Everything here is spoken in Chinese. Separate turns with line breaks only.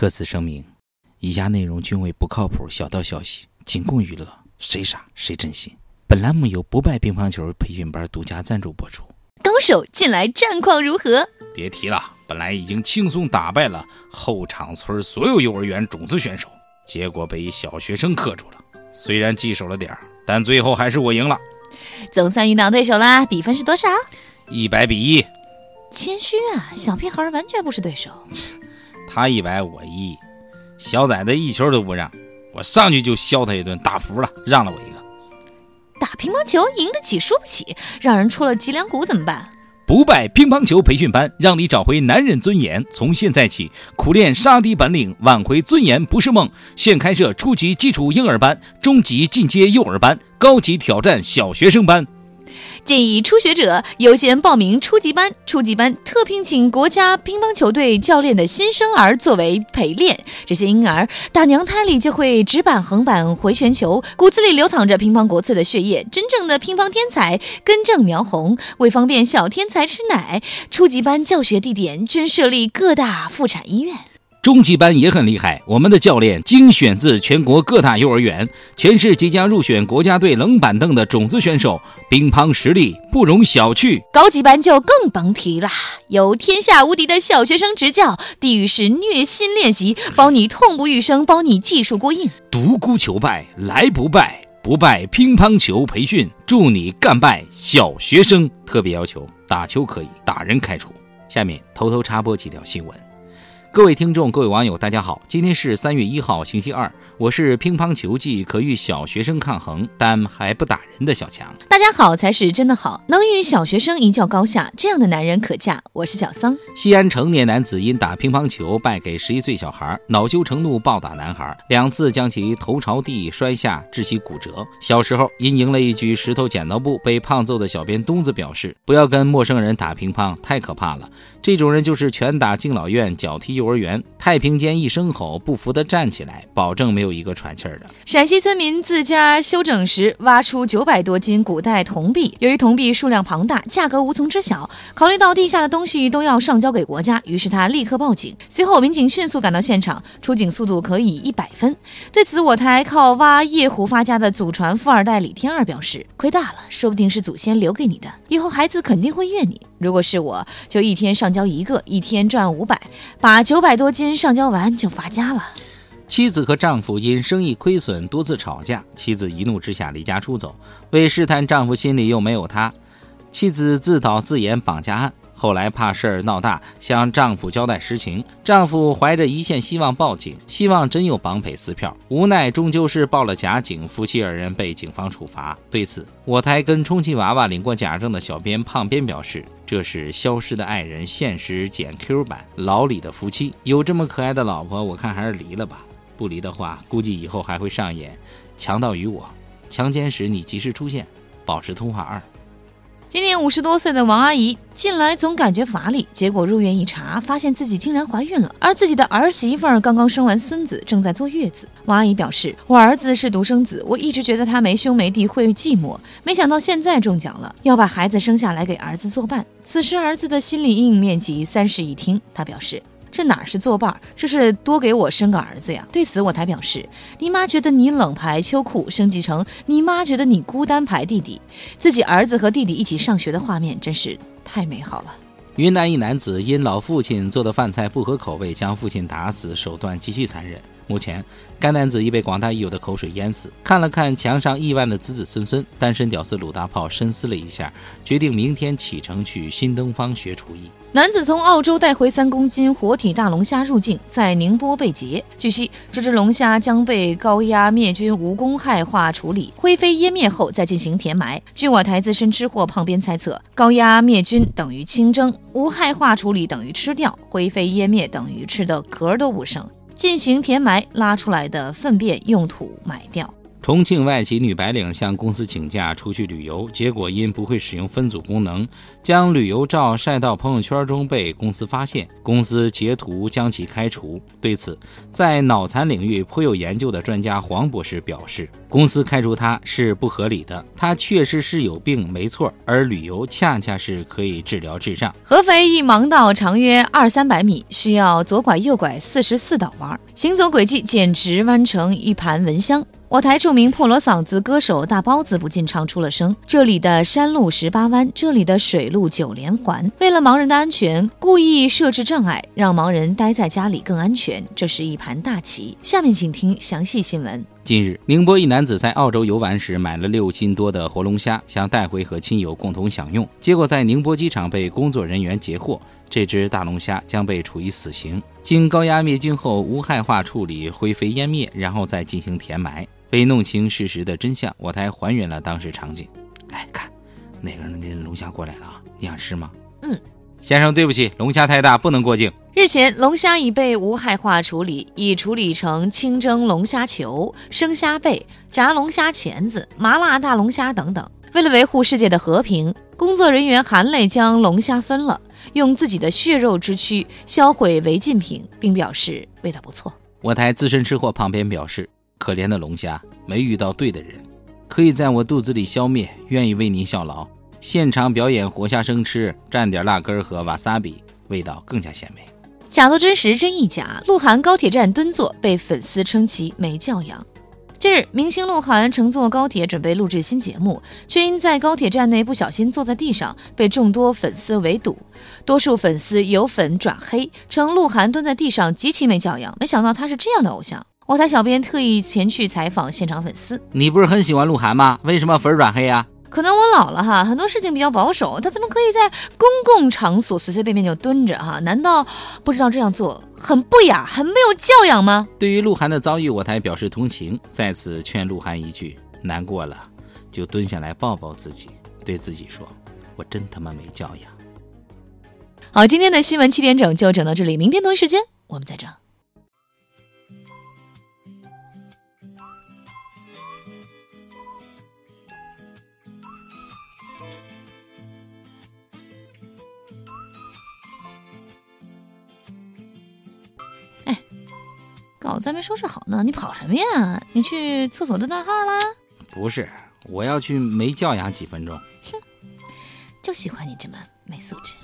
特此声明，以下内容均为不靠谱小道消息，仅供娱乐，谁傻谁真心。本栏目由不败乒乓球培训班独家赞助播出。
高手近来战况如何？
别提了，本来已经轻松打败了后场村所有幼儿园种子选手，结果被一小学生克住了。虽然记手了点儿，但最后还是我赢了，
总算遇到对手啦，比分是多少？
一百比一。
谦虚啊，小屁孩完全不是对手。
他一百我一，小崽子一球都不让，我上去就削他一顿，打服了，让了我一个。
打乒乓球赢得起输不起，让人戳了脊梁骨怎么办？
不败乒乓球培训班，让你找回男人尊严。从现在起，苦练杀敌本领，挽回尊严不是梦。现开设初级基础婴儿班、中级进阶幼儿班、高级挑战小学生班。
建议初学者优先报名初级班，初级班特聘请国家乒乓球队教练的新生儿作为陪练。这些婴儿打娘胎里就会直板、横板、回旋球，骨子里流淌着乒乓国粹的血液。真正的乒乓天才根正苗红。为方便小天才吃奶，初级班教学地点均设立各大妇产医院。
中级班也很厉害，我们的教练精选自全国各大幼儿园，全市即将入选国家队冷板凳的种子选手，乒乓实力不容小觑。
高级班就更甭提啦，由天下无敌的小学生执教，地狱式虐心练习，包你痛不欲生，包你技术过硬。
独孤求败，来不败，不败乒乓球培训，助你干败小学生。特别要求：打球可以，打人开除。下面偷偷插播几条新闻。各位听众，各位网友，大家好，今天是三月一号，星期二。我是乒乓球技可与小学生抗衡，但还不打人的小强。
大家好才是真的好，能与小学生一较高下，这样的男人可嫁。我是小桑。
西安成年男子因打乒乓球败给十一岁小孩，恼羞成怒暴打男孩，两次将其头朝地摔下，致其骨折。小时候因赢了一局石头剪刀布，被胖揍的小编东子表示：不要跟陌生人打乒乓，太可怕了。这种人就是拳打敬老院，脚踢幼儿园。太平间一声吼，不服的站起来，保证没有。一个喘气儿的
陕西村民自家修整时挖出九百多斤古代铜币，由于铜币数量庞大，价格无从知晓，考虑到地下的东西都要上交给国家，于是他立刻报警。随后民警迅速赶到现场，出警速度可以一百分。对此，我台靠挖夜壶发家的祖传富二代李天二表示：“亏大了，说不定是祖先留给你的，以后孩子肯定会怨你。如果是我，就一天上交一个，一天赚五百，把九百多斤上交完就发家了。”
妻子和丈夫因生意亏损多次吵架，妻子一怒之下离家出走。为试探丈夫心里又没有她，妻子自导自演绑架案。后来怕事儿闹大，向丈夫交代实情。丈夫怀着一线希望报警，希望真有绑匪撕票，无奈终究是报了假警，夫妻二人被警方处罚。对此，我台跟充气娃娃领过假证的小编胖编表示：“这是消失的爱人现实减 Q 版，老李的夫妻有这么可爱的老婆，我看还是离了吧。”不离的话，估计以后还会上演强盗与我，强奸时你及时出现，保持通话二。
今年五十多岁的王阿姨近来总感觉乏力，结果入院一查，发现自己竟然怀孕了，而自己的儿媳妇儿刚刚生完孙子，正在坐月子。王阿姨表示：“我儿子是独生子，我一直觉得他没兄没弟会寂寞，没想到现在中奖了，要把孩子生下来给儿子作伴。”此时儿子的心理阴影面积三室一厅，他表示。这哪是作伴儿，这是多给我生个儿子呀！对此，我才表示，你妈觉得你冷排秋裤，升级成你妈觉得你孤单排弟弟，自己儿子和弟弟一起上学的画面真是太美好了。
云南一男子因老父亲做的饭菜不合口味，将父亲打死，手段极其残忍。目前，该男子已被广大益友的口水淹死。看了看墙上亿万的子子孙孙，单身屌丝鲁大炮深思了一下，决定明天启程去新东方学厨艺。
男子从澳洲带回三公斤活体大龙虾入境，在宁波被劫。据悉，这只龙虾将被高压灭菌无公害化处理，灰飞烟灭后再进行填埋。据我台资深吃货胖边猜测，高压灭菌等于清蒸，无害化处理等于吃掉，灰飞烟灭等于吃的壳都不剩。进行填埋，拉出来的粪便用土埋掉。
重庆外企女白领向公司请假出去旅游，结果因不会使用分组功能，将旅游照晒到朋友圈中被公司发现，公司截图将其开除。对此，在脑残领域颇有研究的专家黄博士表示，公司开除他是不合理的，他确实是有病，没错，而旅游恰恰是可以治疗智障。
合肥一盲道长约二三百米，需要左拐右拐四十四道弯，行走轨迹简直弯成一盘蚊香。我台著名破锣嗓子歌手大包子不禁唱出了声：“这里的山路十八弯，这里的水路九连环。为了盲人的安全，故意设置障碍，让盲人待在家里更安全。这是一盘大棋。”下面请听详细新闻。
近日，宁波一男子在澳洲游玩时买了六斤多的活龙虾，想带回和亲友共同享用，结果在宁波机场被工作人员截获。这只大龙虾将被处以死刑，经高压灭菌后无害化处理，灰飞烟灭，然后再进行填埋。为弄清事实的真相，我台还原了当时场景。哎，看，哪个人的龙虾过来了，你想吃吗？
嗯，
先生，对不起，龙虾太大，不能过境。
日前，龙虾已被无害化处理，已处理成清蒸龙虾球、生虾贝、炸龙虾钳子、麻辣大龙虾等等。为了维护世界的和平，工作人员含泪将龙虾分了，用自己的血肉之躯销毁违禁品，并表示味道不错。
我台资深吃货旁边表示。可怜的龙虾没遇到对的人，可以在我肚子里消灭，愿意为您效劳。现场表演活虾生吃，蘸点辣根和瓦萨比，味道更加鲜美。
假作真实，真亦假。鹿晗高铁站蹲坐被粉丝称其没教养。近日，明星鹿晗乘坐高铁准备录制新节目，却因在高铁站内不小心坐在地上，被众多粉丝围堵。多数粉丝由粉转黑，称鹿晗蹲在地上极其没教养。没想到他是这样的偶像。我台小编特意前去采访现场粉丝，
你不是很喜欢鹿晗吗？为什么粉转黑呀？
可能我老了哈，很多事情比较保守，他怎么可以在公共场所随随便便就蹲着哈？难道不知道这样做很不雅、很没有教养吗？
对于鹿晗的遭遇，我台表示同情，在此劝鹿晗一句：难过了就蹲下来抱抱自己，对自己说：我真他妈没教养。
好，今天的新闻七点整就整到这里，明天同一时间我们再整。咱没收拾好呢，你跑什么呀？你去厕所蹲大号了？
不是，我要去没教养几分钟。
哼，就喜欢你这么没素质。